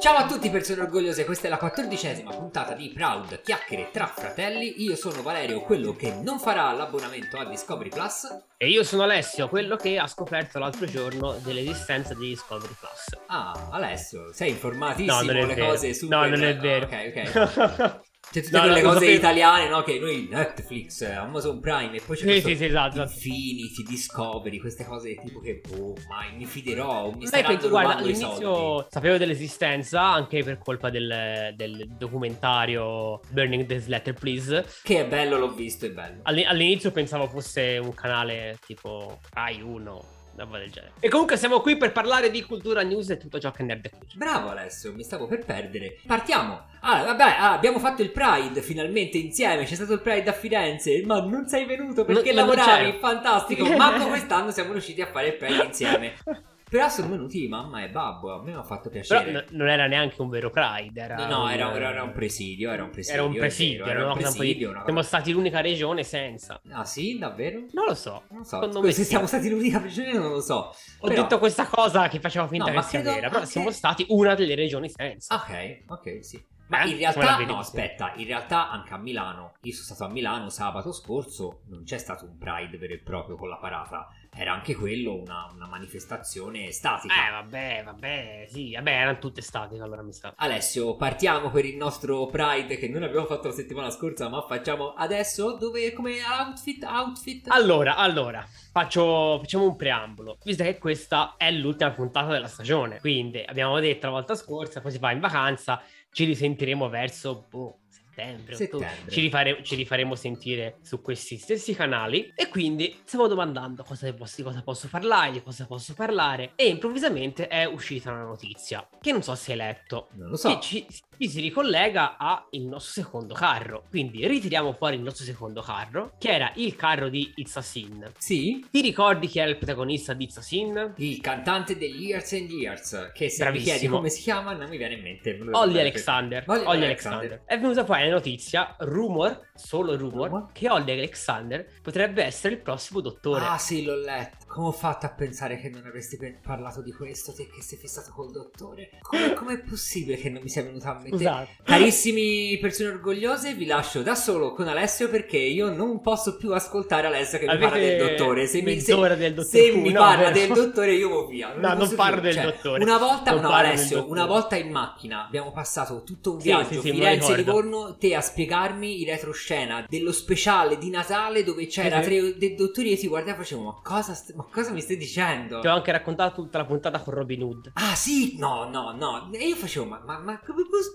Ciao a tutti persone orgogliose, questa è la quattordicesima puntata di Proud Chiacchiere tra fratelli. Io sono Valerio, quello che non farà l'abbonamento a Discovery Plus. E io sono Alessio, quello che ha scoperto l'altro giorno dell'esistenza di Discovery Plus. Ah, Alessio, sei informatissimo No, non è le vero. cose super... No, non è Ah, vero. ok, ok. C'è tutte No, quelle no, cose sapevo. italiane, no? Che noi Netflix, Amazon Prime e poi c'è Sì, sì, sì, esatto. esatto. Infinity, Discovery, queste cose tipo che, oh, mai mi fiderò, mi staranno penso, guarda, all'inizio sapevo dell'esistenza anche per colpa del, del documentario Burning This Letter Please. Che è bello, l'ho visto, è bello. Alli- all'inizio pensavo fosse un canale tipo Rai 1, roba del genere. E comunque siamo qui per parlare di cultura news e tutto ciò che nerd è culture. Bravo Alessio, mi stavo per perdere. Partiamo. Ah, vabbè, ah, abbiamo fatto il Pride finalmente insieme. C'è stato il Pride a Firenze. Ma non sei venuto perché Non- lavoravi. Fantastico. Manco quest'anno siamo riusciti a fare il Pride insieme. Però sono venuti mamma e babbo. A me mi ha fatto Però piacere. n- non era neanche un vero Pride, era No, no, un- era, un- era un presidio. Era un presidio. Era un presidio, era un presidio, una Siamo stati l'unica regione senza. Ah, sì, davvero? Non lo so. Non so. Secondo me Se siamo stati l'unica prigioniera, non lo so. Ho Però- detto questa cosa che faceva finta No, che sia credo vera, però anche- siamo stati una delle regioni senza. Ok, ok, sì. Ma Eh? in realtà, no, aspetta, in realtà anche a Milano, io sono stato a Milano sabato scorso, non c'è stato un Pride vero e proprio con la parata, era anche quello una, una manifestazione statica. Eh, vabbè, vabbè, sì, vabbè, erano tutte statiche allora mi sa. Alessio, partiamo per il nostro Pride che non abbiamo fatto la settimana scorsa, ma facciamo adesso, dove, come outfit, outfit? Allora, allora, faccio, facciamo un preambolo. Visto che questa è l'ultima puntata della stagione, quindi abbiamo detto la volta scorsa, poi si va in vacanza, ci risentiremo verso boh, settembre. Settembre. Ci, rifare- ci rifaremo sentire su questi stessi canali e quindi stiamo domandando cosa posso, di cosa posso parlare, di cosa posso parlare e improvvisamente è uscita una notizia che non so se hai letto. Non lo so. Che ci, ci si ricollega al nostro secondo carro. Quindi ritiriamo fuori il nostro secondo carro, che era il carro di Itzasin. Sì? Ti ricordi chi era il protagonista di Itzasin? Il cantante degli Years and Years, che se mi Bravissimo. chiedi come si chiama non mi viene in mente. Olly. Alexander. Olly Alexander. Alexander. È venuta fuori notizia, rumor, solo rumor, Rumor? che Olly Alexander potrebbe essere il prossimo dottore. Ah sì, l'ho letto. Come ho fatto a pensare che non avresti parlato di questo te che sei fissato col dottore? Come com'è possibile che non mi sia venuto a mente? Scusate. Carissimi persone orgogliose, vi lascio da solo con Alessio perché io non posso più ascoltare Alessio che mi parla Avete del dottore. Se mi, se- del dottor se mi no, parla vero? del dottore io vado via. No, non parlo più. del Cioè, dottore. Una volta, Non no Alessio, dottore. una volta in macchina abbiamo passato tutto un Sì, viaggio sì, sì, Firenze-Livorno, te a spiegarmi il retroscena dello speciale di Natale dove c'era Sì, tre dei dottori e io ti guardavo e facevo ma cosa, st- ma cosa mi stai dicendo? Ti ho anche raccontato tutta la puntata con Robin Hood. Ah sì, no, no, no. E io facevo, ma, ma, ma,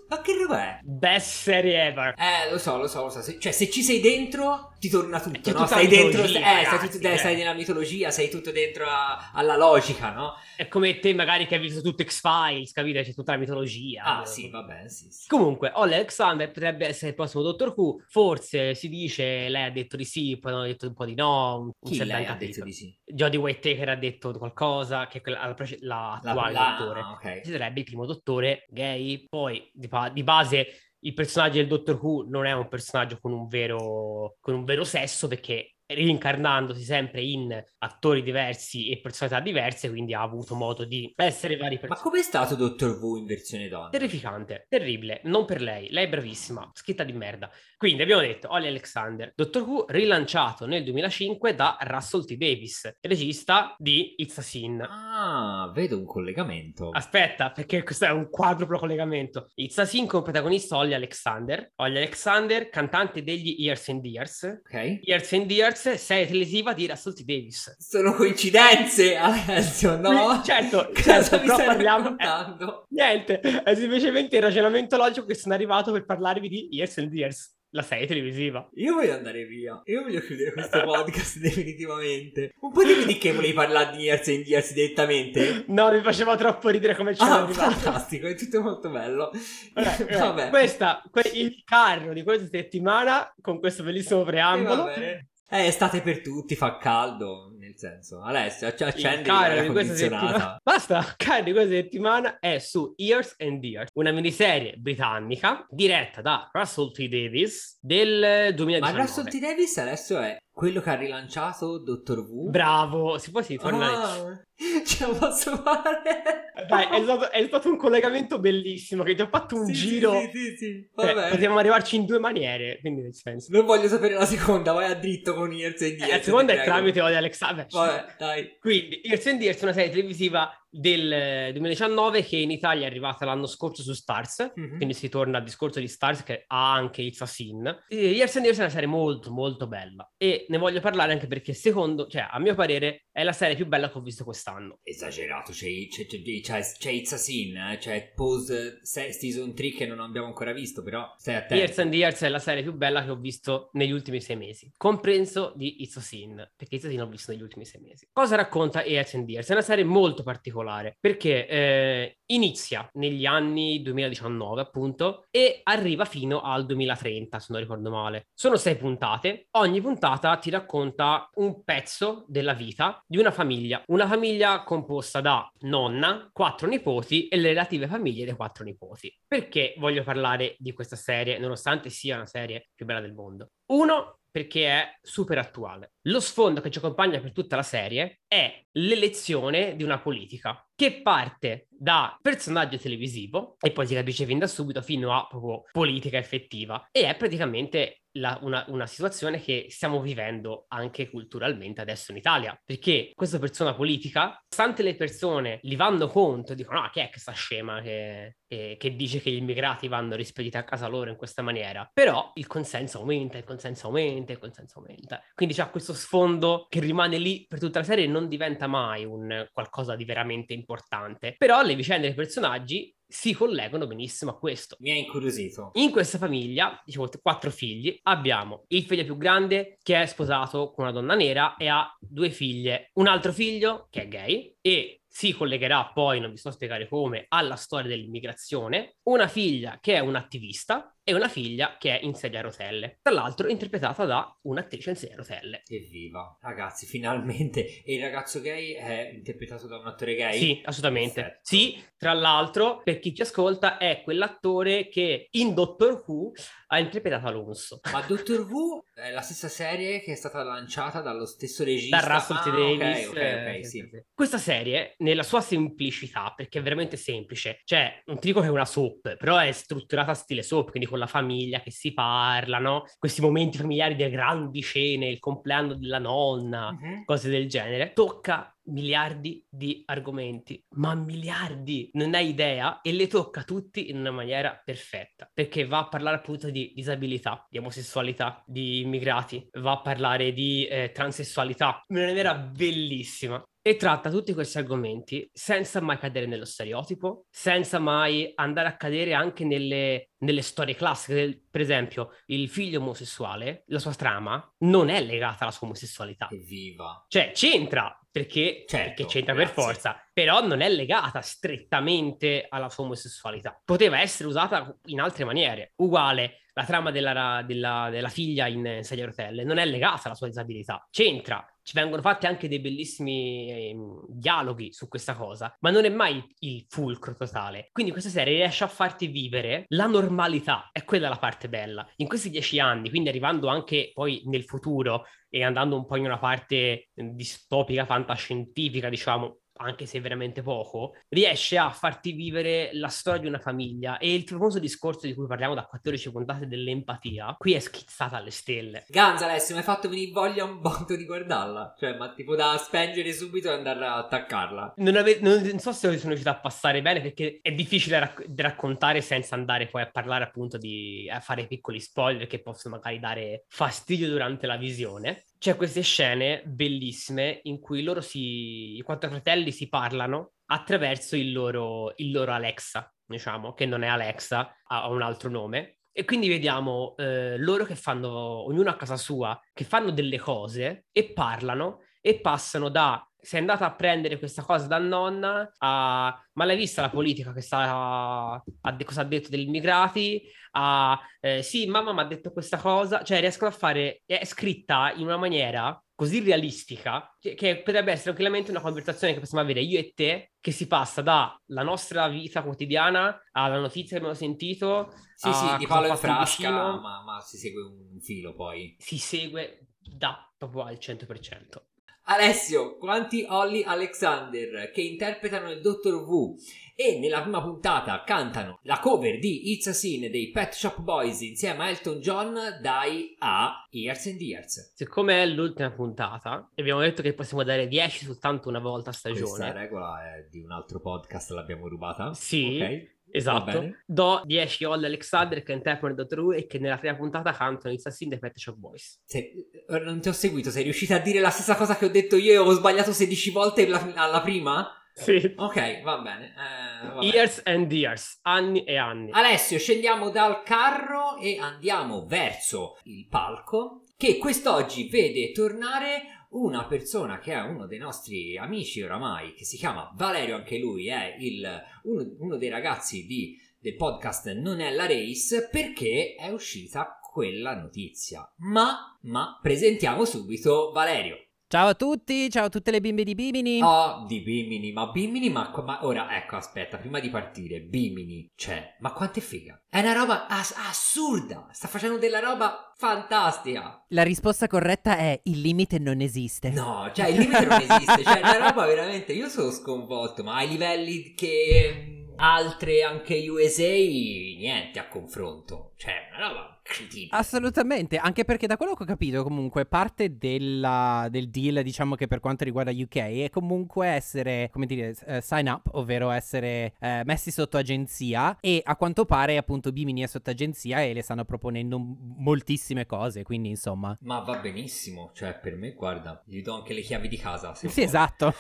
ma che roba è? Best serie ever. Eh, lo so, lo so, lo so. Se- cioè, se ci sei dentro, ti torna tutto, no? Stai dentro, mitologia, eh, stai, ragazzi, tutto, dai, eh. stai nella mitologia, sei tutto dentro a- alla logica, no? È come te magari che hai visto tutto X-Files, capite? C'è tutta la mitologia. Ah, sì, vabbè, sì, sì. Comunque, Olly Alexander potrebbe essere il prossimo Doctor Who. Forse si dice, lei ha detto di sì, poi hanno detto un po' di no. Chi si ben ha detto di sì? Jodie Whittaker ha detto qualcosa, che quella- la, la La- dottore. ah, ok. Ci sarebbe il primo dottore gay. Poi, di, di base, il personaggio del Doctor Who non è un personaggio con un vero, con un vero sesso, perché rincarnandosi sempre in attori diversi e personalità diverse, quindi ha avuto modo di essere vari Ma personaggi. com'è stato Doctor Who in versione donna? Terrificante, terribile, non per lei, lei è bravissima, scritta di merda. Quindi abbiamo detto Olly Alexander, Doctor Who rilanciato nel 2005 da Russell T. Davis, regista di It's a Sin. Ah, vedo un collegamento. Aspetta, perché questo è un quadruplo collegamento. It's a Sin con protagonista Olly Alexander. Olly Alexander, cantante degli Years and Years. Ok. Years and Years, serie televisiva di Russell T. Davis. Sono coincidenze, Alessio, no? Certo, certo, però parliamo... raccontando? Niente, è semplicemente il ragionamento logico che sono arrivato per parlarvi di Years and Years, la serie televisiva. Io voglio andare via. Io voglio chiudere questo podcast definitivamente. Un po' di che volevi parlare di Years and Years direttamente. No, mi faceva troppo ridere come ci Ah, arrivato. fantastico, è tutto molto bello. Vabbè, eh, Vabbè. Questa, que- il carro di questa settimana con questo bellissimo Eh, preambolo. bene. È estate per tutti, fa caldo. Nel senso. Alessio, accendi Il caro la di condizionata. settimana. Basta, caro di questa settimana è su Years and Years, una miniserie britannica diretta da Russell T. Davis del 2019. Ma Russell T. Davis adesso è quello che ha rilanciato Dottor Who? Bravo, si può sì, torna lì. Ah, ce la posso fare? Dai, è stato, è stato un collegamento bellissimo che ti ho fatto un Sì, giro. Sì, sì, sì. Cioè, Vabbè. potevamo arrivarci in due maniere, quindi nel senso. Non voglio sapere la seconda, vai a dritto con Years and Years. Eh, la seconda è prego. tramite Odio Alexander. Vabbè, dai. Quindi, Years and è una serie televisiva del eh, 2019 che in Italia è arrivata l'anno scorso su Stars, Mhm. quindi si torna al discorso di Stars che ha anche It's a Sin. E Years and Years è una serie molto molto bella e ne voglio parlare anche perché secondo, cioè a mio parere è la serie più bella che ho visto quest'anno. Esagerato, c'è, c'è, c'è, c'è, It's a Sin, eh? c'è Pose se- Season 3 che non abbiamo ancora visto, però stai attento. Years and Years è la serie più bella che ho visto negli ultimi sei mesi, compreso di It's a Sin, perché It's a Sin l'ho visto negli ultimi sei mesi. Cosa racconta Years and Years? È una serie molto particolare perché eh, inizia negli anni 2019 appunto e arriva fino al 2030 se non ricordo male. Sono sei puntate, ogni puntata ti racconta un pezzo della vita di una famiglia, una famiglia composta da nonna, quattro nipoti e le relative famiglie dei quattro nipoti. Perché voglio parlare di questa serie nonostante sia una serie più bella del mondo? Uno, perché è super attuale. Lo sfondo che ci accompagna per tutta la serie è l'elezione di una politica che parte da personaggio televisivo e poi si capisce fin da subito fino a proprio politica effettiva. E è praticamente la- una, una situazione che stiamo vivendo anche culturalmente adesso in Italia perché questa persona politica stante le persone li vanno conto dicono ah che è questa scema che, che- che dice che gli immigrati vanno rispediti a casa loro in questa maniera? Però il consenso aumenta il consenso aumenta il consenso aumenta. Quindi c'è questo sfondo che rimane lì per tutta la serie e non diventa mai un qualcosa di veramente importante però le vicende dei personaggi si collegano benissimo a questo Mi ha incuriosito. in questa famiglia, diciamo quattro figli, abbiamo il figlio più grande che è sposato con una donna nera e ha due figlie, un altro figlio che è gay e si collegherà poi, non vi sto a spiegare come, alla storia dell'immigrazione, una figlia che è un'attivista e una figlia che è in sedia a rotelle, tra l'altro interpretata da un'attrice in sedia a rotelle. Evviva, ragazzi, finalmente. E il ragazzo gay è interpretato da un attore gay? Sì, assolutamente. Perfetto. Sì, tra l'altro, per chi ci ascolta, è quell'attore che in Doctor Who ha interpretato Alonso. Ma Doctor Who è la stessa serie che è stata lanciata dallo stesso regista. da Russell T. Ah, Davis. Ok, ok, eh, ok, sì, sì. sì, sì. Questa serie, nella sua semplicità, perché è veramente semplice, cioè, non ti dico che è una soap, però è strutturata stile soap, quindi con la famiglia che si parlano, questi momenti familiari delle grandi scene, il compleanno della nonna, Mhm. cose del genere, tocca miliardi di argomenti, ma miliardi, non hai idea, e le tocca tutti in una maniera perfetta, perché va a parlare appunto di disabilità, di omosessualità, di immigrati, va a parlare di eh, transessualità, in una maniera bellissima. E tratta tutti questi argomenti senza mai cadere nello stereotipo, senza mai andare a cadere anche nelle, nelle storie classiche. Per esempio, il figlio omosessuale, la sua trama, non è legata alla sua omosessualità. Evviva. Cioè, c'entra perché, Certo, perché c'entra per grazie. forza, però non è legata strettamente alla sua omosessualità. Poteva essere usata in altre maniere. Uguale, la trama della, della- della figlia in sedia a rotelle non è legata alla sua disabilità. C'entra. Ci vengono fatti anche dei bellissimi ehm, dialoghi su questa cosa, ma non è mai il fulcro totale. Quindi questa serie riesce a farti vivere la normalità, è quella la parte bella. In questi dieci anni, quindi arrivando anche poi nel futuro, e andando un po' in una parte eh, distopica, fantascientifica, diciamo, anche se veramente poco, riesce a farti vivere la storia di una famiglia e il famoso discorso di cui parliamo da 14 puntate dell'empatia, qui è schizzata alle stelle. Ganza Alessio, mi hai fatto venire voglia un botto di guardarla. Cioè, ma tipo da spengere subito e andare a attaccarla. Non, ave- non- so se sono riuscito a passare bene perché è difficile rac- raccontare senza andare poi a parlare appunto di a fare piccoli spoiler che possono magari dare fastidio durante la visione. C'è queste scene bellissime in cui loro si, i quattro fratelli si parlano attraverso il loro, il loro Alexa, diciamo, che non è Alexa, ha un altro nome. E quindi vediamo eh, loro che fanno, ognuno a casa sua, che fanno delle cose e parlano e passano da sei andata a prendere questa cosa da nonna a ma l'hai vista la politica che sta a cosa ha detto degli immigrati a eh, sì mamma mi ha detto questa cosa cioè riescono a fare è scritta in una maniera così realistica che, che potrebbe essere tranquillamente una conversazione che possiamo avere io e te, che si passa dalla nostra vita quotidiana alla notizia che abbiamo sentito. Sì, sì, di palo in frasca, ma, ma si segue un filo poi. Si segue da proprio al 100%. Alessio, quanti Holly Alexander che interpretano il Dottor Wu e nella prima puntata cantano la cover di It's a Sin dei Pet Shop Boys insieme a Elton John dai a Years and Years. Siccome è l'ultima puntata e abbiamo detto che possiamo dare 10 soltanto una volta a stagione. Questa regola è di un altro podcast, l'abbiamo rubata. Sì. Ok. Esatto, bene. do 10 Holly Alexander che interpretano il Dottor Who e che nella prima puntata cantano It's a Sin dei Pet Shop Boys. Se- eh, non ti ho seguito, sei riuscita a dire la stessa cosa che ho detto io e ho sbagliato 16 volte la- alla prima? Sì. Ok, va bene. eh, va bene. Years and years, anni e anni. Alessio, scendiamo dal carro e andiamo verso il palco che quest'oggi vede tornare una persona che è uno dei nostri amici oramai, che si chiama Valerio, anche lui è il- uno, uno dei ragazzi di- del podcast Non è la Race, perché è uscita quella notizia. Ma, ma, presentiamo subito Valerio. Ciao a tutti, ciao a tutte le bimbe di Bimini. Oh, di Bimini, ma Bimini, ma, ma ora ecco, aspetta, prima di partire, Bimini, cioè, ma quanto è figa? È una roba as- assurda, sta facendo della roba fantastica. La risposta corretta è il limite non esiste. No, cioè, il limite non esiste, cioè, è una roba veramente, io sono sconvolto, ma ai livelli che mm, altre, anche USA, niente a confronto, cioè, è una roba incredibile. Assolutamente, anche perché da quello che ho capito comunque parte della- del deal diciamo che per quanto riguarda UK è comunque essere, come dire, eh, sign up, ovvero essere eh, messi sotto agenzia e a quanto pare appunto Bimini è sotto agenzia e le stanno proponendo moltissime cose, quindi insomma... Ma va benissimo, cioè, per me, guarda, gli do anche le chiavi di casa, se Sì, vuoi. esatto.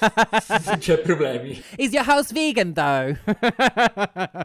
Non c'è problemi. Is your house vegan though?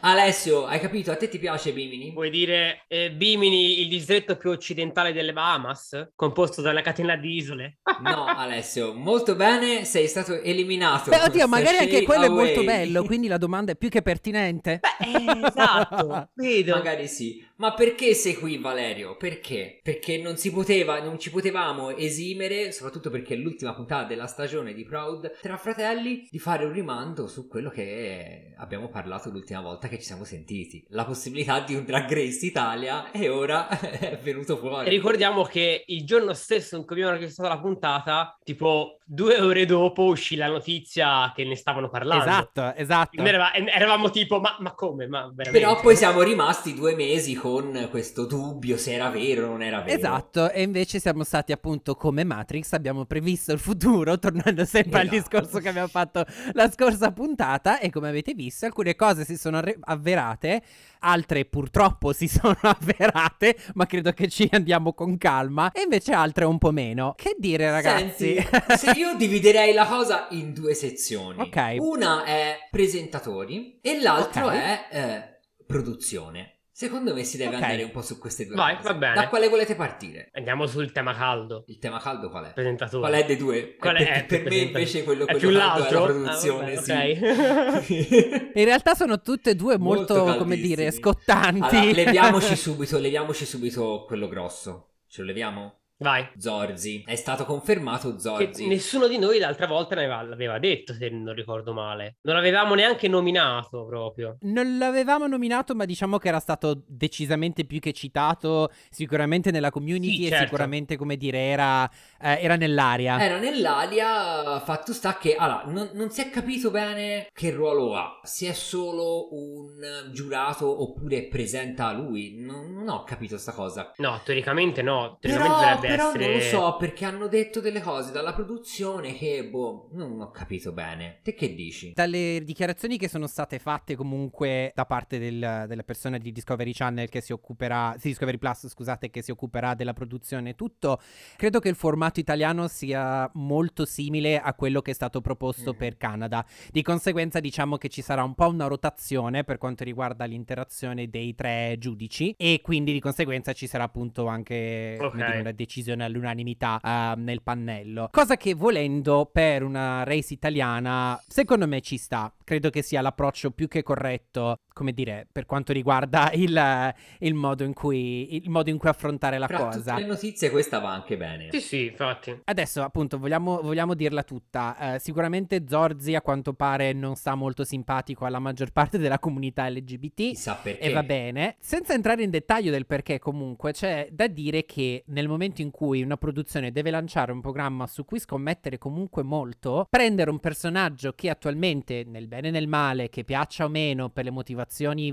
Alessio, hai capito? A te ti piace Bimini? Vuoi dire eh, Bimini, il distretto più occidentale delle Bahamas, composto da una catena di isole? No, Alessio, molto bene, sei stato eliminato. Beh, oddio, magari anche quello è away. molto bello, quindi la domanda è più che pertinente. Beh, eh, esatto, vedo. Magari sì. Ma perché sei qui, Valerio? Perché? Perché non si poteva, non ci potevamo esimere, soprattutto perché è l'ultima puntata della stagione di Proud tra fratelli, di fare un rimando su quello che abbiamo parlato l'ultima volta che ci siamo sentiti. La possibilità di un Drag Race Italia e ora è venuto E fuori. ricordiamo che il giorno stesso in cui abbiamo registrato la puntata, tipo due ore dopo, uscì la notizia che ne stavano parlando. Esatto, esatto. Noi erava- eravamo tipo, ma, ma come? Ma veramente? Però poi siamo rimasti due mesi con questo dubbio se era vero o non era vero. Esatto, e invece siamo stati appunto come Matrix, abbiamo previsto il futuro, tornando sempre al Esatto. discorso che abbiamo fatto la scorsa puntata e come avete visto alcune cose si sono avverate, altre purtroppo si sono avverate, ma credo che ci andiamo con calma, e invece altre un po' meno. Che dire ragazzi? Senti, se io dividerei la cosa in due sezioni. Ok. Una è presentatori e l'altro Ok. è eh, produzione. Secondo me si deve Ok. andare un po' su queste due Vai, cose. va bene. Da quale volete partire? Andiamo sul tema caldo. Il tema caldo qual è? Presentatore. Qual è dei due? Qual è? perché per me invece quello, È quello più caldo l'altro? è la produzione, Ah, sì. vabbè, ok. In realtà sono tutte e due molto, Molto come dire, scottanti. Allora, leviamoci subito, leviamoci subito quello grosso. Ce lo leviamo? Vai. Zorzi. È stato confermato Che Zorzi. nessuno di noi l'altra volta ne aveva, l'aveva detto, se non ricordo male. Non l'avevamo neanche nominato proprio. Non l'avevamo nominato, ma diciamo che era stato decisamente più che citato, sicuramente nella community Sì, e certo. sicuramente, come dire, era, eh, era nell'aria. Era nell'aria, fatto sta che allora, non, non si è capito bene che ruolo ha. Se è solo un giurato oppure presenta lui. Non, non ho capito sta cosa. No, teoricamente no. Teoricamente Però, dovrebbe però essere... non lo so perché hanno detto delle cose dalla produzione che, boh, non ho capito bene. Te che dici? Dalle dichiarazioni che sono state fatte comunque da parte del- della persona di Discovery Channel che si occuperà, sì, Discovery Plus, scusate, che si occuperà della produzione e tutto, credo che il formato italiano sia molto simile a quello che è stato proposto Mhm. per Canada. Di conseguenza diciamo che ci sarà un po' una rotazione per quanto riguarda l'interazione dei tre giudici e quindi di conseguenza ci sarà appunto anche come Ok. dire, una decisione all'unanimità ah, nel pannello. Cosa che volendo per una race italiana secondo me ci sta. Credo che sia l'approccio più che corretto come dire, per quanto riguarda il, il, modo, in cui, il modo in cui affrontare la Fra cosa. le notizie questa va anche bene. Sì, sì, infatti. Adesso, appunto, vogliamo, vogliamo dirla tutta. Uh, sicuramente Zorzi, a quanto pare, non sta molto simpatico alla maggior parte della comunità LGBT. Chissà perché. E va bene. Senza entrare in dettaglio del perché, comunque, c'è da dire che nel momento in cui una produzione deve lanciare un programma su cui scommettere comunque molto, prendere un personaggio che attualmente, nel bene e nel male, che piaccia o meno per le motivazioni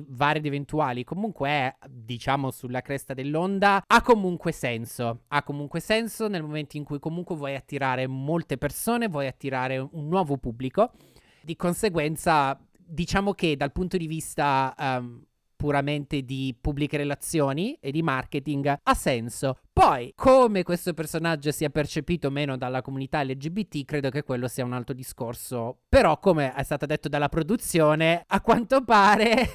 varie ed eventuali, comunque è, diciamo, sulla cresta dell'onda, ha comunque senso. Ha comunque senso nel momento in cui comunque vuoi attirare molte persone, vuoi attirare un nuovo pubblico. Di conseguenza, diciamo che dal punto di vista um, puramente di pubbliche relazioni e di marketing ha senso. Poi, come questo personaggio sia percepito meno dalla comunità LGBT, credo che quello sia un altro discorso. Però, come è stato detto dalla produzione, a quanto pare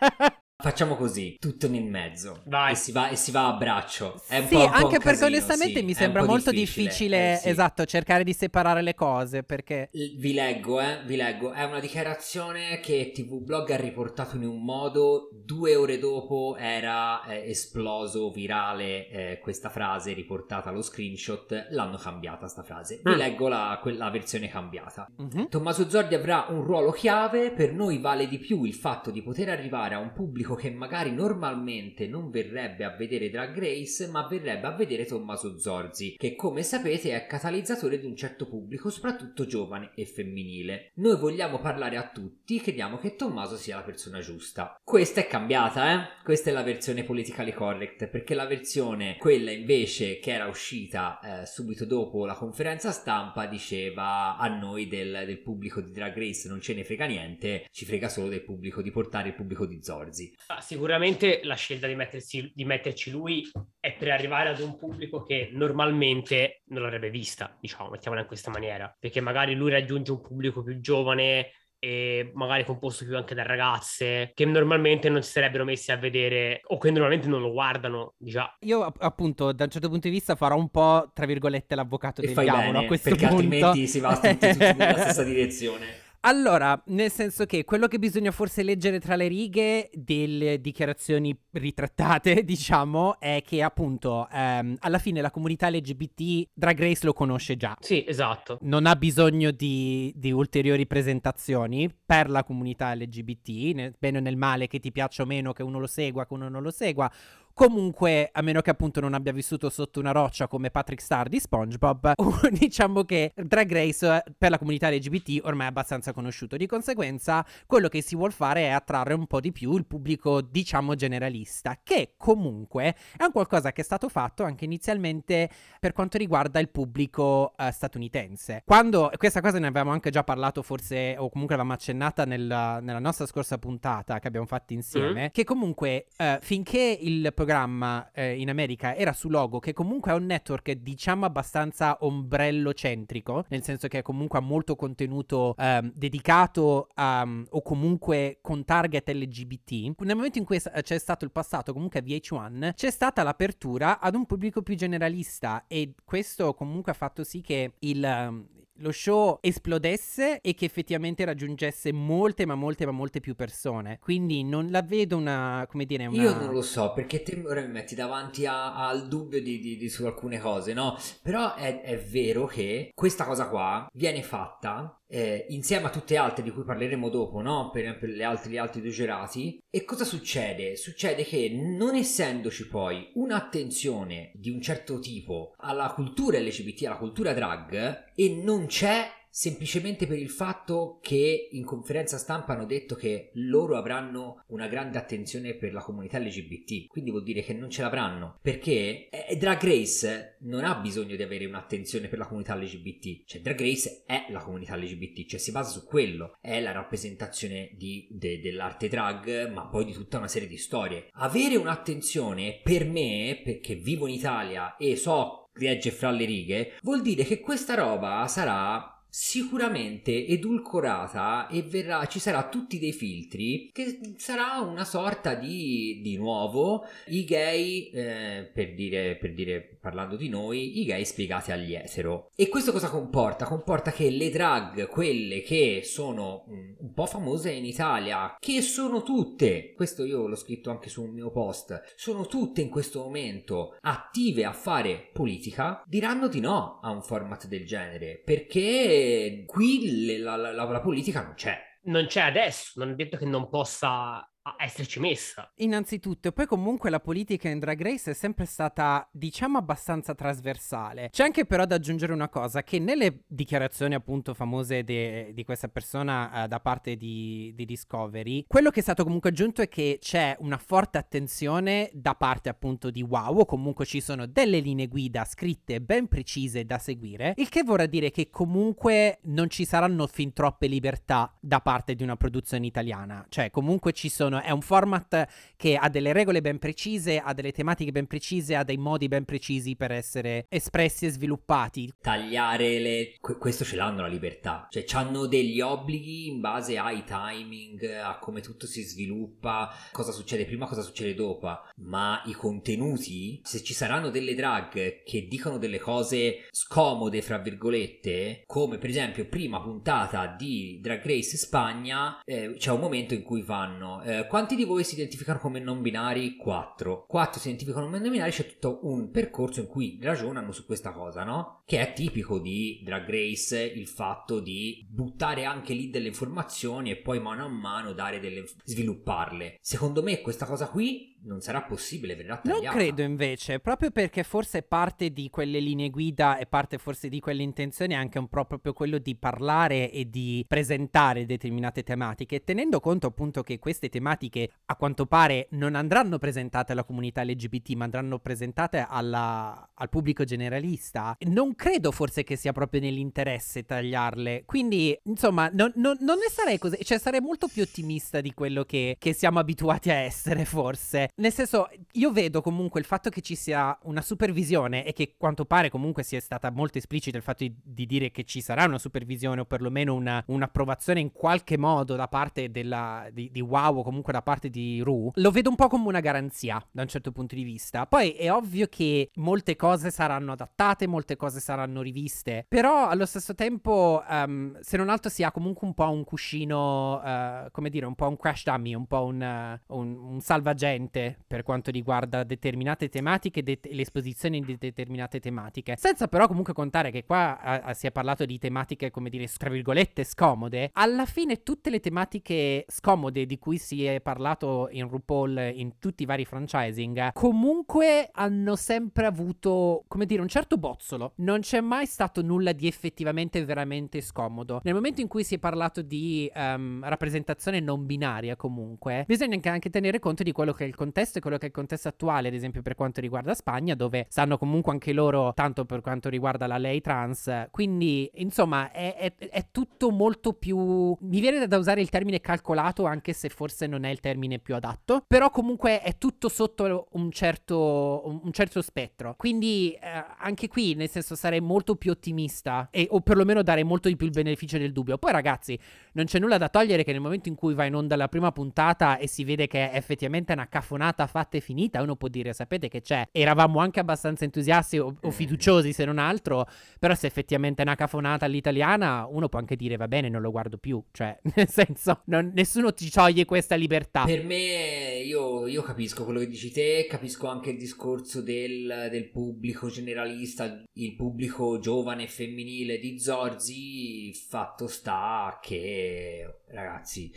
Facciamo così, tutto nel mezzo. Vai. E si va, e si va a braccio. È un sì, po', un anche po' perché casino, onestamente sì, mi sembra molto difficile, difficile, eh, sì. esatto, cercare di separare le cose perché... Vi leggo, eh, vi leggo. È una dichiarazione che TV Blog ha riportato in un modo, due ore dopo era eh, esploso, virale eh, questa frase riportata allo screenshot, l'hanno cambiata sta frase. Vi Mm. leggo la, quella versione cambiata. Mhm. Tommaso Zordi avrà un ruolo chiave, per noi vale di più il fatto di poter arrivare a un pubblico che magari normalmente non verrebbe a vedere Drag Race, ma verrebbe a vedere Tommaso Zorzi, che come sapete è catalizzatore di un certo pubblico, soprattutto giovane e femminile. Noi vogliamo parlare a tutti, crediamo che Tommaso sia la persona giusta. Questa è cambiata, eh? Questa è la versione politically correct, perché la versione, quella invece che era uscita eh, subito dopo la conferenza stampa, diceva a noi del, del pubblico di Drag Race non ce ne frega niente, ci frega solo del pubblico, di portare il pubblico di Zorzi. Ah, sicuramente la scelta di, mettersi, di metterci lui è per arrivare ad un pubblico che normalmente non l'avrebbe vista, diciamo, mettiamola in questa maniera, perché magari lui raggiunge un pubblico più giovane e magari composto più anche da ragazze che normalmente non si sarebbero messi a vedere o che normalmente non lo guardano già. Io app- appunto da un certo punto di vista farò un po' tra virgolette l'avvocato E del diavolo bene, a questo perché punto. altrimenti si va tutti, tutti nella stessa direzione. Allora, nel senso che quello che bisogna forse leggere tra le righe delle dichiarazioni ritrattate, diciamo, è che appunto ehm, alla fine la comunità LGBT Drag Race lo conosce già. Sì, esatto. Non ha bisogno di, di ulteriori presentazioni per la comunità LGBT, nel bene o nel male, che ti piaccia o meno, che uno lo segua, che uno non lo segua. Comunque, a meno che appunto non abbia vissuto sotto una roccia come Patrick Star di SpongeBob, diciamo che Drag Race eh, per la comunità LGBT ormai è abbastanza conosciuto. Di conseguenza, quello che si vuol fare è attrarre un po' di più il pubblico, diciamo, generalista, che comunque è un qualcosa che è stato fatto anche inizialmente per quanto riguarda il pubblico eh, statunitense. Quando questa cosa ne avevamo anche già parlato, forse, o comunque l'avevamo accennata nella, nella nostra scorsa puntata che abbiamo fatto insieme, che comunque eh, finché il programma eh, in America era su Logo, che comunque è un network diciamo abbastanza ombrello centrico, nel senso che comunque ha molto contenuto ehm, dedicato a, o comunque con target LGBT. Nel momento in cui c'è stato il passato comunque a VH1, c'è stata l'apertura ad un pubblico più generalista e questo comunque ha fatto sì che il... lo show esplodesse e che effettivamente raggiungesse molte, ma molte, ma molte più persone. Quindi non la vedo una, come dire, una... Io non lo so, perché te ora mi metti davanti a- al dubbio di, di- di- su alcune cose, no? Però è, è vero che questa cosa qua viene fatta eh, insieme a tutte altre di cui parleremo dopo, no? Per esempio le altre, gli altri due girati. E cosa succede? Succede che non essendoci poi un'attenzione di un certo tipo alla cultura LGBT, alla cultura drag, e non c'è semplicemente per il fatto che in conferenza stampa hanno detto che loro avranno una grande attenzione per la comunità LGBT, quindi vuol dire che non ce l'avranno, perché Drag Race non ha bisogno di avere un'attenzione per la comunità LGBT, cioè Drag Race è la comunità LGBT, cioè si basa su quello, è la rappresentazione di- de- dell'arte drag, ma poi di tutta una serie di storie. Avere un'attenzione per me, perché vivo in Italia e so legge fra le righe, vuol dire che questa roba sarà sicuramente edulcorata e verrà, ci sarà tutti dei filtri che sarà una sorta di, di nuovo i gay, eh, per, dire, per dire, parlando di noi, i gay spiegati agli etero. E questo cosa comporta? Comporta che le drag, quelle che sono un, un po' famose in Italia, che sono tutte, questo io l'ho scritto anche su un mio post, sono tutte in questo momento attive a fare politica, diranno di no a un format del genere, perché qui le, la, la, la politica non c'è. Non c'è adesso, non è detto che non possa a esserci messa. Innanzitutto, poi comunque la politica in Drag Race è sempre stata, diciamo, abbastanza trasversale. C'è anche però da aggiungere una cosa, che nelle dichiarazioni appunto famose de- di questa persona uh, da parte di-, di Discovery, quello che è stato comunque aggiunto è che c'è una forte attenzione da parte appunto di Wow, o comunque ci sono delle linee guida scritte ben precise da seguire, il che vorrà dire che comunque non ci saranno fin troppe libertà da parte di una produzione italiana. Cioè comunque ci sono sono, è un format che ha delle regole ben precise, ha delle tematiche ben precise, ha dei modi ben precisi per essere espressi e sviluppati. Tagliare le... questo ce l'hanno la libertà, cioè hanno degli obblighi in base ai timing, a come tutto si sviluppa, cosa succede prima, cosa succede dopo, ma i contenuti, se ci saranno delle drag che dicono delle cose scomode, fra virgolette, come per esempio prima puntata di Drag Race Spagna, eh, c'è un momento in cui vanno... Eh, quanti di voi si identificano come non binari? 4. 4 si identificano come non binari, c'è tutto un percorso in cui ragionano su questa cosa, no? Che è tipico di Drag Race il fatto di buttare anche lì delle informazioni e poi mano a mano dare delle svilupparle. Secondo me questa cosa qui non sarà possibile, verrà tagliata. Non credo invece, proprio perché forse parte di quelle linee guida e parte forse di quelle intenzioni anche un po' proprio quello di parlare e di presentare determinate tematiche, tenendo conto appunto che queste tematiche a quanto pare non andranno presentate alla comunità LGBT, ma andranno presentate alla, al pubblico generalista. Non credo forse che sia proprio nell'interesse tagliarle. Quindi, insomma, non, non, non ne sarei così, cioè sarei molto più ottimista di quello che, che siamo abituati a essere, forse. Nel senso, io vedo comunque il fatto che ci sia una supervisione e che quanto pare comunque sia stata molto esplicita il fatto di, di dire che ci sarà una supervisione o perlomeno una, un'approvazione in qualche modo da parte della, di, di Wow o comunque da parte di Ru, lo vedo un po' come una garanzia da un certo punto di vista. Poi è ovvio che molte cose saranno adattate, molte cose saranno riviste, però allo stesso tempo, um, se non altro si ha comunque un po' un cuscino, uh, come dire, un po' un crash dummy, un po' un, uh, un, un salvagente per quanto riguarda determinate tematiche e de- l'esposizione di determinate tematiche. Senza però comunque contare che qua a- a si è parlato di tematiche, come dire, tra virgolette, scomode. Alla fine tutte le tematiche scomode di cui si è parlato in RuPaul in tutti i vari franchising comunque hanno sempre avuto, come dire, un certo bozzolo. Non c'è mai stato nulla di effettivamente veramente scomodo. Nel momento in cui si è parlato di um, rappresentazione non binaria comunque, bisogna anche tenere conto di quello che è il contesto e quello che è il contesto attuale, ad esempio per quanto riguarda Spagna, dove stanno comunque anche loro tanto per quanto riguarda la lei trans. Quindi, insomma, è, è, è tutto molto più... Mi viene da usare il termine calcolato, anche se forse non è il termine più adatto, però comunque è tutto sotto un certo, un certo spettro. Quindi, eh, anche qui, nel senso, sarei molto più ottimista, e, o perlomeno dare molto di più il beneficio del dubbio. Poi, ragazzi, non c'è nulla da togliere che nel momento in cui va in onda la prima puntata e si vede che è effettivamente una caffè telefonata fatta e finita, uno può dire, sapete che c'è, eravamo anche abbastanza entusiasti o, o fiduciosi se non altro, però se effettivamente è una cafonata all'italiana, uno può anche dire, va bene, non lo guardo più, cioè, nel senso, non, nessuno ti toglie questa libertà. Per me, io, io, capisco quello che dici te, capisco anche il discorso del, del pubblico generalista, il pubblico giovane e femminile di Zorzi, fatto sta che, ragazzi,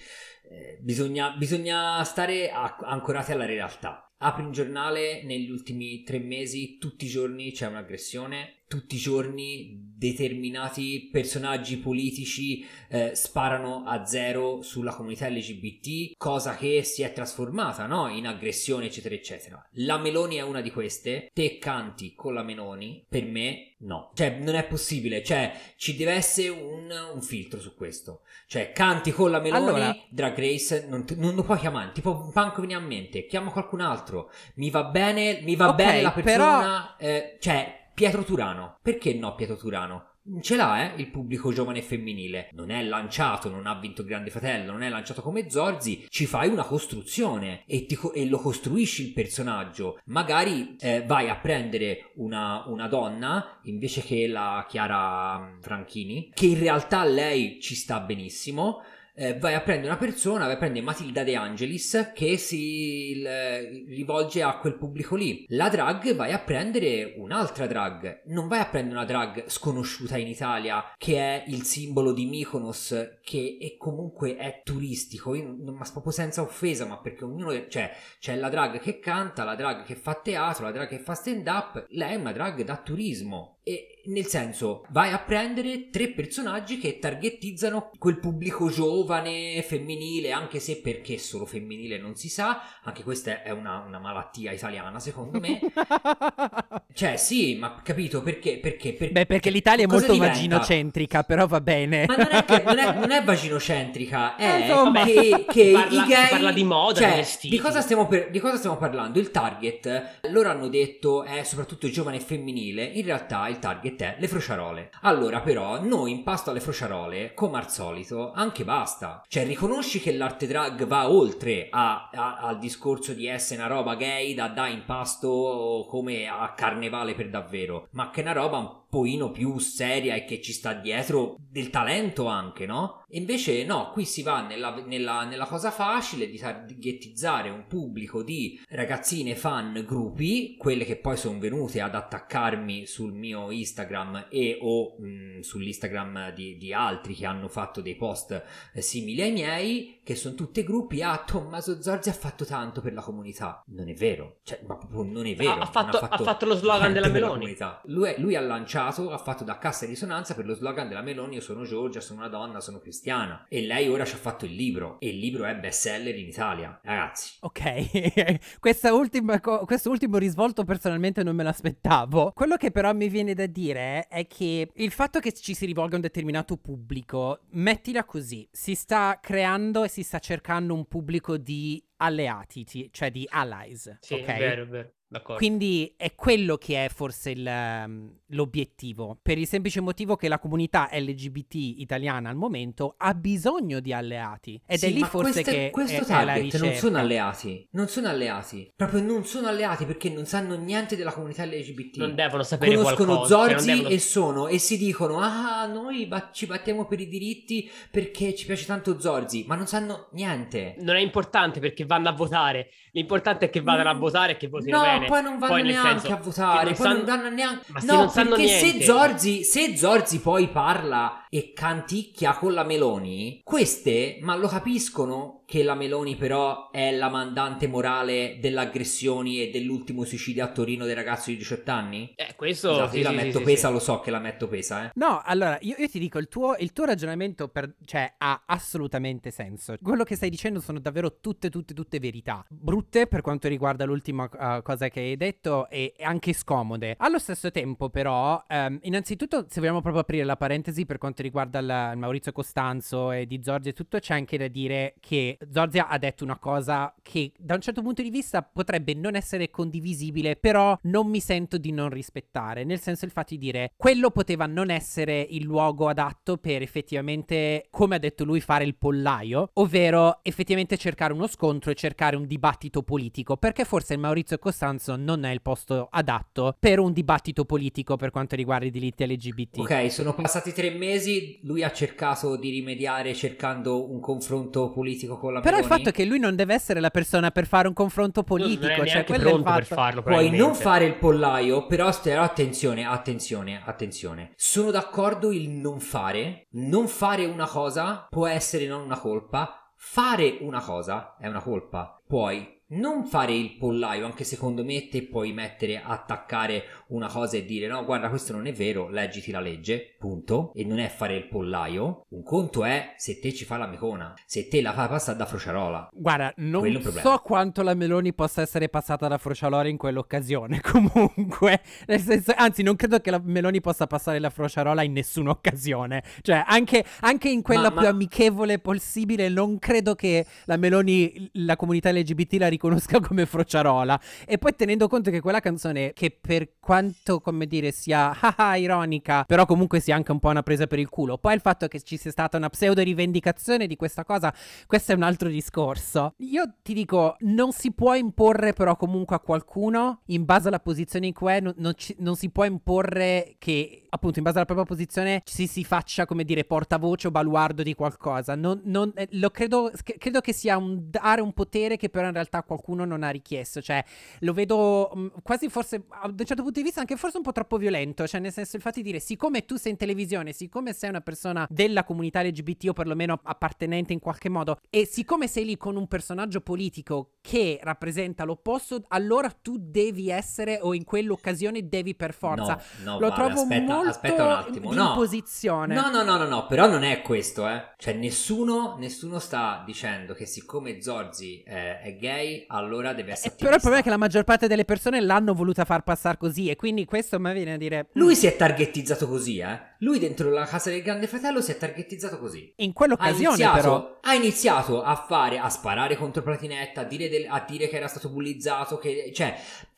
eh, bisogna, bisogna, stare a, ancorati alla realtà. Apri un giornale, negli ultimi tre mesi, tutti i giorni c'è un'aggressione, tutti i giorni determinati personaggi politici eh, sparano a zero sulla comunità LGBT, cosa che si è trasformata no? in aggressione, eccetera, eccetera. La Meloni è una di queste. Te canti con la Meloni? Per me, no. Cioè, non è possibile. Cioè, ci deve essere un, un filtro su questo. Cioè, canti con la Meloni, allora... Drag Race, non, non lo puoi chiamare. Tipo, manco viene a mente. Chiama qualcun altro. Mi va bene, mi va okay, bene la persona. Però... Eh, cioè Pietro Turano. Perché no Pietro Turano? ce l'ha eh, il pubblico giovane e femminile. Non è lanciato, non ha vinto Grande Fratello, non è lanciato come Zorzi, ci fai una costruzione e, ti, e lo costruisci il personaggio. Magari eh, vai a prendere una, una, donna invece che la Chiara mm, Franchini, che in realtà lei ci sta benissimo eh, vai a prendere una persona, vai a prendere Matilda De Angelis che si il, rivolge a quel pubblico lì. La drag vai a prendere un'altra drag, non vai a prendere una drag sconosciuta in Italia che è il simbolo di Mykonos che è comunque è turistico, Io, ma proprio senza offesa, ma perché ognuno cioè c'è la drag che canta, la drag che fa teatro, la drag che fa stand up, lei è una drag da turismo e nel senso, vai a prendere tre personaggi che targetizzano quel pubblico giovane, femminile, anche se perché solo femminile non si sa, anche questa è una, una malattia italiana secondo me. cioè sì, ma capito perché? Perché? perché Beh, perché l'Italia è molto diventa? vaginocentrica, però va bene. Ma non è, che, non è, non è vaginocentrica, è eh, che, che parla, i gay... parla di moda, cioè, di cosa, per, di cosa stiamo parlando? Il target, loro hanno detto, è soprattutto giovane e femminile, in realtà il target e te le frociarole. Allora però noi in pasto alle frociarole, come al solito, anche basta. Cioè riconosci che l'arte drag va oltre a, a, al discorso di essere una roba gay da dare in pasto come a carnevale per davvero, ma che è una roba un pochino più seria e che ci sta dietro del talento anche, no? E invece no, qui si va nella, nella, nella cosa facile di targetizzare un pubblico di ragazzine fan gruppi, quelle che poi sono venute ad attaccarmi sul mio Instagram e o mh, sull'Instagram di, di, altri che hanno fatto dei post eh, simili ai miei, che sono tutte gruppi, ah Tommaso Zorzi ha fatto tanto per la comunità. Non è vero, cioè, ma proprio non è vero. Ha, ha, fatto, ha fatto, ha fatto lo slogan della Meloni. Lui, lui ha lanciato lanciato, ha fatto da cassa e risonanza per lo slogan della Meloni io sono Giorgia, sono una donna, sono cristiana. E lei ora ci ha fatto il libro e il libro è bestseller in Italia. Ragazzi. Ok, ultima co- questo ultimo risvolto personalmente non me l'aspettavo. Quello che però mi viene da dire è che il fatto che ci si rivolga a un determinato pubblico, mettila così, si sta creando e si sta cercando un pubblico di alleati, cioè di allies. Sì, okay? è vero, è vero. D'accordo. Quindi è quello che è forse il, um, l'obiettivo, per il semplice motivo che la comunità LGBT italiana al momento ha bisogno di alleati. Ed sì, è lì forse queste, che questo è, target è non sono alleati, non sono alleati, proprio non sono alleati perché non sanno niente della comunità LGBT. Non devono sapere Conoscono qualcosa. Conoscono Zorzi devono... e sono e si dicono "Ah, noi ci battiamo per i diritti perché ci piace tanto Zorzi", ma non sanno niente. Non è importante perché vanno a votare, l'importante è che vadano a votare e che votino no, bene. No, poi non vanno poi neanche a votare, poi sanno... non danno neanche Ma No, non sanno perché niente. se Zorzi, se Zorzi poi parla e canticchia con la Meloni, queste, ma lo capiscono che la Meloni però è la mandante morale delle aggressioni e dell'ultimo suicidio a Torino del ragazzo di 18 anni? Eh, questo esatto, sì, io la sì, metto sì, pesa, sì. lo so che la metto pesa, eh. No, allora, io, io ti dico, il tuo, il tuo ragionamento per, cioè, ha assolutamente senso. Quello che stai dicendo sono davvero tutte, tutte, tutte verità. Brutte per quanto riguarda l'ultima uh, cosa che hai detto e anche scomode. Allo stesso tempo, però, um, innanzitutto, se vogliamo proprio aprire la parentesi per quanto riguarda il, il Maurizio Costanzo e di Zorzi e tutto, c'è anche da dire che Zorzi ha detto una cosa che da un certo punto di vista potrebbe non essere condivisibile, però non mi sento di non rispettare, nel senso il fatto di dire quello poteva non essere il luogo adatto per effettivamente, come ha detto lui, fare il pollaio, ovvero effettivamente cercare uno scontro e cercare un dibattito politico, perché forse il Maurizio Costanzo non è il posto adatto per un dibattito politico per quanto riguarda i diritti LGBT. Ok, sono passati tre mesi, lui ha cercato di rimediare cercando un confronto politico con la Però Meloni. il fatto è che lui non deve essere la persona per fare un confronto politico, non è cioè quello è il pronto per fatto. farlo. Puoi non fare il pollaio, però, però attenzione, attenzione, attenzione. Sono d'accordo il non fare. Non fare una cosa può essere non una colpa. Fare una cosa è una colpa. Puoi non fare il pollaio, anche secondo me te puoi mettere, attaccare una cosa e dire no, guarda, questo non è vero, leggiti la legge, punto. E non è fare il pollaio. Un conto è se te ci fa la mecona, se te la fai passare da frociarola. Guarda, non so quanto la Meloni possa essere passata da frociarola in quell'occasione. Comunque, nel senso, anzi, non credo che la Meloni possa passare la frociarola in nessuna occasione. Cioè, anche, anche in quella ma, più ma... amichevole possibile, non credo che la Meloni, la comunità LGBT la riconosca come Frociarola. E poi tenendo conto che quella canzone, che per quanto, come dire, sia haha, ironica, però comunque sia anche un po' una presa per il culo. Poi il fatto che ci sia stata una pseudo rivendicazione di questa cosa, questo è un altro discorso. Io ti dico, non si può imporre però comunque a qualcuno, in base alla posizione in cui è, non, non, ci, non si può imporre che appunto in base alla propria posizione si, si faccia come dire portavoce o baluardo di qualcosa. Non, non, eh, lo credo, credo che sia un dare un potere che però in realtà qualcuno non ha richiesto. Cioè, lo vedo mh, mm, quasi forse, da un certo punto di vista, anche forse un po' troppo violento. Cioè, nel senso, il fatto di dire, siccome tu sei in televisione, siccome sei una persona della comunità LGBT o perlomeno appartenente in qualche modo, e siccome sei lì con un personaggio politico che rappresenta l'opposto, allora tu devi essere o in quell'occasione devi per forza. No, no, lo vale, trovo aspetta, molto aspetta un attimo. in No. posizione. No, no, no, no, no, però non è questo, eh. Cioè, nessuno, nessuno sta dicendo che siccome Zorzi eh, è gay, allora deve essere Eh, però il problema è che la maggior parte delle persone l'hanno voluta far passare così e quindi questo mi viene a dire... "Mm, Lui si è targettizzato così, eh. Lui dentro la casa del grande fratello si è targettizzato così. In Ha quell'occasione iniziato, però... ha iniziato a fare, a sparare contro Platinetta, a dire, del- a dire che era stato bullizzato, che, cioè,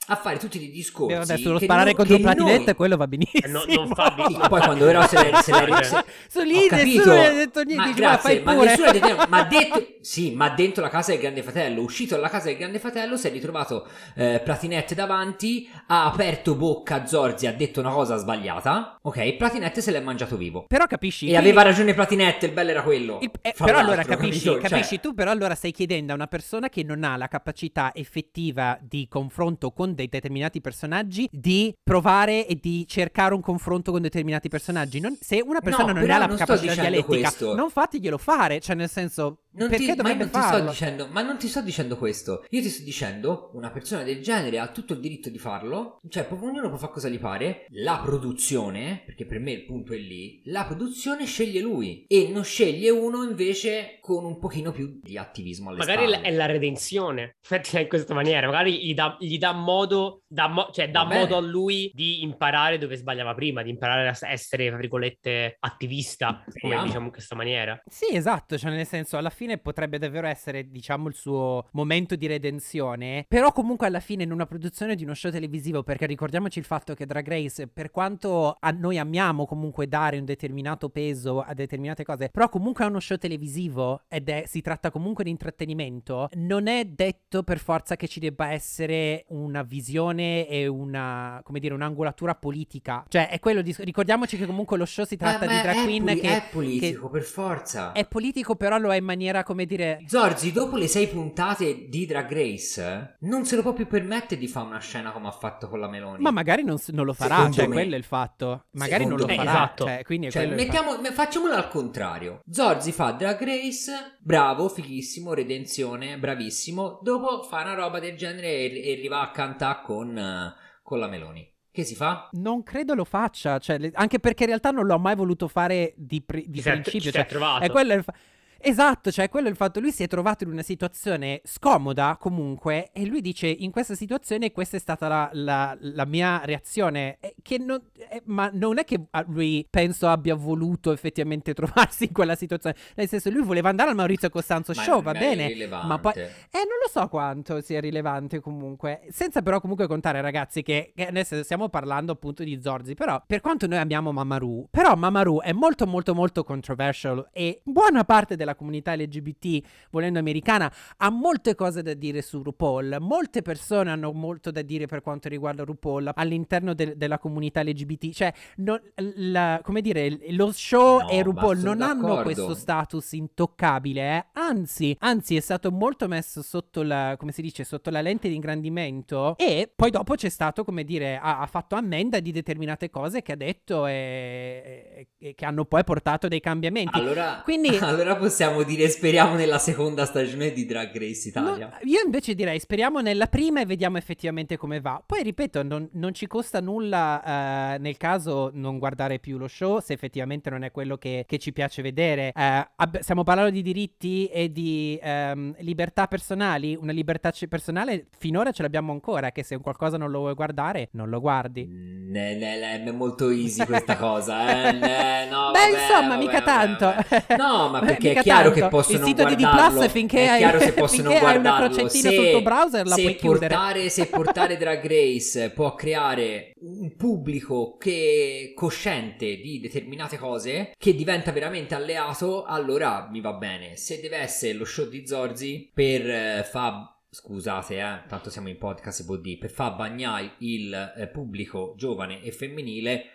a fare tutti dei discorsi. Abbiamo adesso lo sparare non- contro Platinetta noi- quello va benissimo. Eh, no, non fa di- Sì, poi quando però se l'è, se l'è- se- Su ho lì capito, nessuno gli ha detto niente, ma dice, "Ma grazie, fai ma pure." nessuno ha detto niente, ma detto, sì, ma dentro la casa del grande fratello, uscito dalla casa del grande fratello, si è ritrovato eh, Platinette davanti, ha aperto bocca, Zorzi ha detto una cosa sbagliata, ok, Platinette se l'è mangiato vivo. Però capisci... E aveva ragione Platinette, il bello era quello. il- eh, però allora capisci, capito? Cioè, capisci tu, però allora stai chiedendo a una persona che non ha la capacità effettiva di confronto con dei determinati personaggi di provare e di cercare un confronto con determinati personaggi. Non- se una persona non però ha la non capacità dialettica, questo. non fatiglielo fare, cioè nel senso, Non perché ti, ma non ti sto farlo? dicendo, ma non ti sto dicendo questo. Io ti sto dicendo, una persona del genere ha tutto il diritto di farlo. Cioè, ognuno può fare cosa gli pare. La produzione, perché per me il punto è lì, la produzione sceglie lui. E non sceglie uno invece con un pochino più di attivismo alle Magari spalle. è la redenzione, mettila in questa maniera, magari gli dà, gli dà modo, dà mo- cioè dà Va bene. modo a lui di imparare dove sbagliava prima, di imparare a essere, tra virgolette, attivista, come Speriamo. diciamo in questa maniera. Sì, esatto, cioè nel senso alla fine potrebbe davvero essere, diciamo, il suo momento di redenzione, però comunque alla fine in una produzione di uno show televisivo, perché ricordiamoci il fatto che Drag Race, per quanto a noi amiamo comunque dare un determinato peso a determinate cose, però comunque è uno show televisivo ed è, si tratta comunque di intrattenimento, non è detto per forza che ci debba essere una visione e una, come dire, un'angolatura politica, cioè è quello, di, ricordiamoci che comunque lo show si tratta Ma- di ma drag è queen poli- che... è politico, per forza. È politico, però lo è in maniera, come dire. Zorzi, dopo le sei puntate di Drag Race, non se lo può più permettere di fare una scena come ha fatto con la Meloni. Ma magari non, non lo farà, Secondo cioè me- quello è il fatto. Magari non lo secondo me- farà, esatto. cioè, quindi è Cioè, mettiamo, me- facciamolo al contrario. Zorzi fa Drag Race, bravo, fighissimo, redenzione, bravissimo. Dopo fa una roba del genere e, e arriva a cantare con, con la Meloni. Che si fa? Non credo lo faccia, cioè, le- anche perché in realtà non l'ho mai voluto fare di, pri- di Ci si è- principio. è cioè, trovato. è quello il fa- Esatto, cioè quello è il fatto, lui si è trovato in una situazione scomoda comunque e lui dice in questa situazione questa è stata la, la- la mia reazione, che non, eh, ma non è che lui penso abbia voluto effettivamente trovarsi in quella situazione, nel senso lui voleva andare al Maurizio Costanzo Ma Show, va bene, ma poi... Eh, non lo so quanto sia rilevante comunque. Senza però comunque contare, ragazzi, che, che adesso stiamo parlando appunto di Zorzi. Però, per quanto noi amiamo Mamaru, però Mamaru è molto molto molto controversial e buona parte della comunità LGBT, volendo americana, ha molte cose da dire su RuPaul. Molte persone hanno molto da dire per quanto riguarda RuPaul all'interno del- della comunità LGBT. Cioè, non- la- come dire, lo show No, e RuPaul non hanno d'accordo. questo status intoccabile, eh. anzi, anzi è stato molto messo sotto la, come si dice, sotto la lente di ingrandimento e poi dopo c'è stato, come dire, ha, ha fatto ammenda di determinate cose che ha detto e, e- e che hanno poi portato dei cambiamenti. Allora, Quindi- allora possiamo dire speriamo nella seconda stagione di Drag Race Italia. No, io invece direi speriamo nella prima e vediamo effettivamente come va. Poi ripeto, non, non ci costa nulla eh, nel caso non guardare più lo show se effettivamente non è quello che, che ci piace vedere. Eh, ab- stiamo parlando di diritti e di ehm, libertà personali. Una libertà ce- personale finora ce l'abbiamo ancora, che se un qualcosa non lo vuoi guardare, non lo guardi. Ne- ne- ne- è molto easy questa cosa, eh? Ne- no, Beh, vabbè, insomma, vabbè, mica vabbè, tanto. No, ma perché mica è chiaro tanto. che possono Il sito di D Plus finché è hai, chiaro se possono finché hai una guardarlo. crocettina Se- sul tuo browser la se puoi chiudere. portare, se portare Drag Race può creare un pubblico che cosciente di determinate cose che diventa veramente alleato, allora mi va bene. Se deve essere lo show di Zorzi per eh, fa Scusate, eh, tanto siamo in podcast, dire, per far bagnare il eh, pubblico giovane e femminile,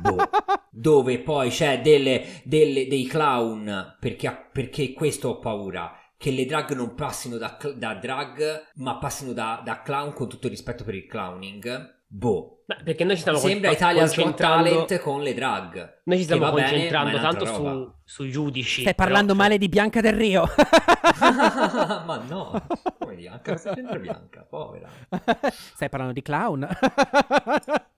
boh, dove poi c'è delle, delle- dei clown, perché, perché questo ho paura, che le drag non passino da, da drag, ma passino da, da clown con tutto il rispetto per il clowning. Boh, Beh, perché noi ci stiamo sembra con- Italia's Got concentrando- Talent con le drag. Noi ci stiamo bene, concentrando ma è tanto su, sui giudici. Stai però, parlando cioè, male di Bianca del Rio. ma no, come Bianca, cosa c'entra Bianca, povera. Stai parlando di clown.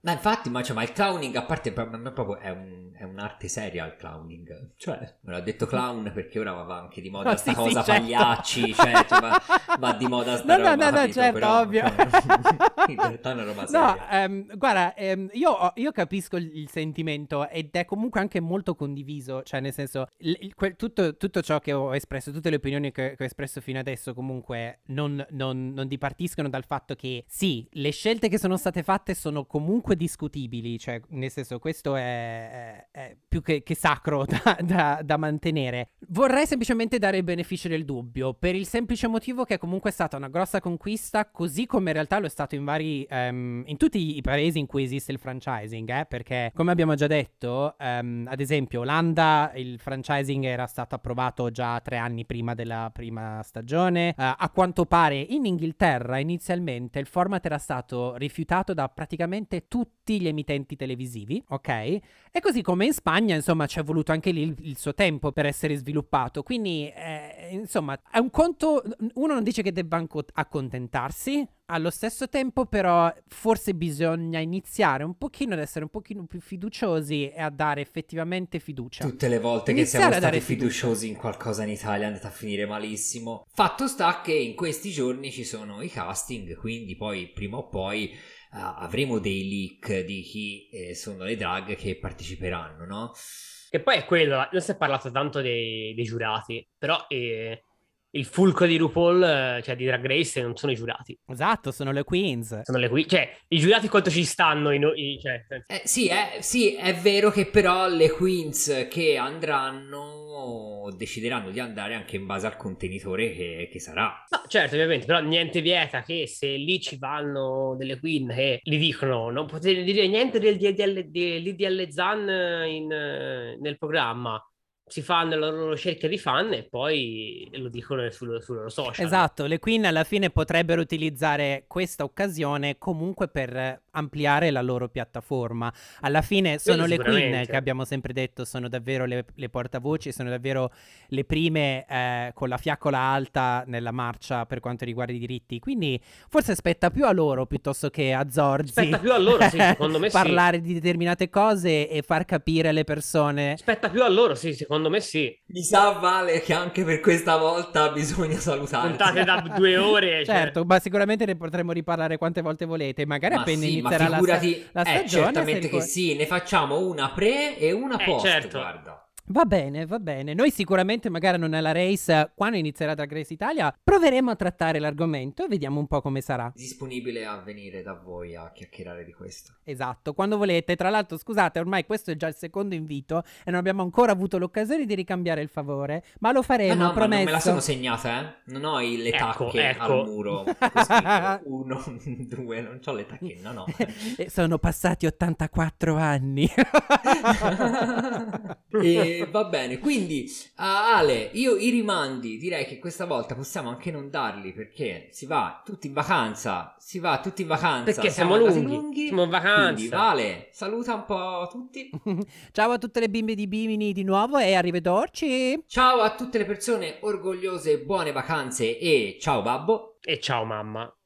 Ma infatti, ma, cioè, ma il clowning, a parte, per me proprio è, un- è un'arte seria il clowning. Cioè, me l'ho detto clown perché ora va anche di moda No, sta sì, sì, cosa, certo. pagliacci, cioè, cioè, va, va di moda sta No, no, roba, no, no, capito? certo, Però, ovvio. cioè, in realtà è una roba No, seria. Guarda, ehm, io, io capisco il, il sentimento ed è comunque anche molto condiviso, cioè nel senso, il- il- quel- tutto, tutto ciò che ho espresso, tutte le opinioni che, che ho espresso fino adesso comunque non, non- non dipartiscono dal fatto che sì, le scelte che sono state fatte sono comunque discutibili, cioè nel senso questo è, è- è più che, che sacro da, da- da mantenere. Vorrei semplicemente dare il beneficio del dubbio, per il semplice motivo che è comunque stata una grossa conquista, così come in realtà lo è stato in vari, ehm, in tutti i paesi in cui esiste il franchising, eh, perché come abbiamo già detto, ehm, ad esempio Olanda il franchising era stato approvato già tre anni prima della prima stagione, Eh, a quanto pare in Inghilterra inizialmente il format era stato rifiutato da praticamente tutti gli emittenti televisivi, ok? E così come in Spagna, insomma, ci è voluto anche lì il, il suo tempo per essere sviluppato. Quindi, eh, insomma, è un conto. Uno non dice che debba accontentarsi. Allo stesso tempo, però, forse bisogna iniziare un pochino ad essere un pochino più fiduciosi e a dare effettivamente fiducia. Tutte le volte che Iniziare siamo a dare stati fiducia. fiduciosi in qualcosa in Italia è andata a finire malissimo. Fatto sta che in questi giorni ci sono i casting, quindi poi prima o poi eh, avremo dei leak di chi eh, sono le drag che parteciperanno, no? Che poi è quello, non si è parlato tanto dei, dei giurati, però eh, il fulcro di RuPaul, eh, cioè di Drag Race, non sono i giurati, Esatto, sono le queens. sono le qui, cioè i giurati quanto ci stanno, i, no- i- cioè, Eh, sì, è, sì, è vero che però le queens che andranno decideranno di andare anche in base al contenitore che, che sarà. No, certo, ovviamente, però niente vieta che se lì ci vanno delle queen che gli dicono non potete dire niente del DDL, dell'IDL Zan in, eh, nel programma, si fanno la loro cerchia di fan e poi lo dicono sul, sul loro social. Esatto, le queen alla fine potrebbero utilizzare questa occasione comunque per ampliare la loro piattaforma. Alla fine sono le queen che abbiamo sempre detto sono davvero le, le portavoci, sono davvero le prime eh, con la fiaccola alta nella marcia per quanto riguarda i diritti. Quindi forse spetta più a loro piuttosto che a Zorzi. Spetta più a loro, sì, secondo me sì. parlare di determinate cose e far capire alle persone Aspetta più a loro, sì, secondo me sì. Mi sa, Vale, che anche per questa volta bisogna salutarti. Puntate da due ore. cioè- Certo, ma sicuramente ne potremo riparlare quante volte volete. Magari Ma appena sì, ma inizierà la, sta- figurati, la eh, stagione. certamente se che ricor- sì, ne facciamo una pre e una Eh, post, certo. guarda. Va bene, va bene. Noi sicuramente, magari non nella race, quando inizierà Drag Race Italia, proveremo a trattare l'argomento e vediamo un po' come sarà. Disponibile a venire da voi a chiacchierare di questo. Esatto, quando volete. Tra l'altro, scusate, ormai questo è già il secondo invito e non abbiamo ancora avuto l'occasione di ricambiare il favore, ma lo faremo, no, non promesso. me la sono segnata, eh. Non ho le Ecco, tacche ecco. al muro. Uno, due, non ho le tacche, no, no. Sono passati 84 anni. e va bene, quindi Ale, io i rimandi direi che questa volta possiamo anche non darli perché si va tutti in vacanza, si va tutti in vacanza. Perché siamo andati lunghi, siamo in vacanza. Quindi Vale, saluta un po' tutti. Ciao a tutte le bimbe di Bimini di nuovo e arrivederci. Ciao a tutte le persone orgogliose, buone vacanze e ciao babbo. E ciao mamma.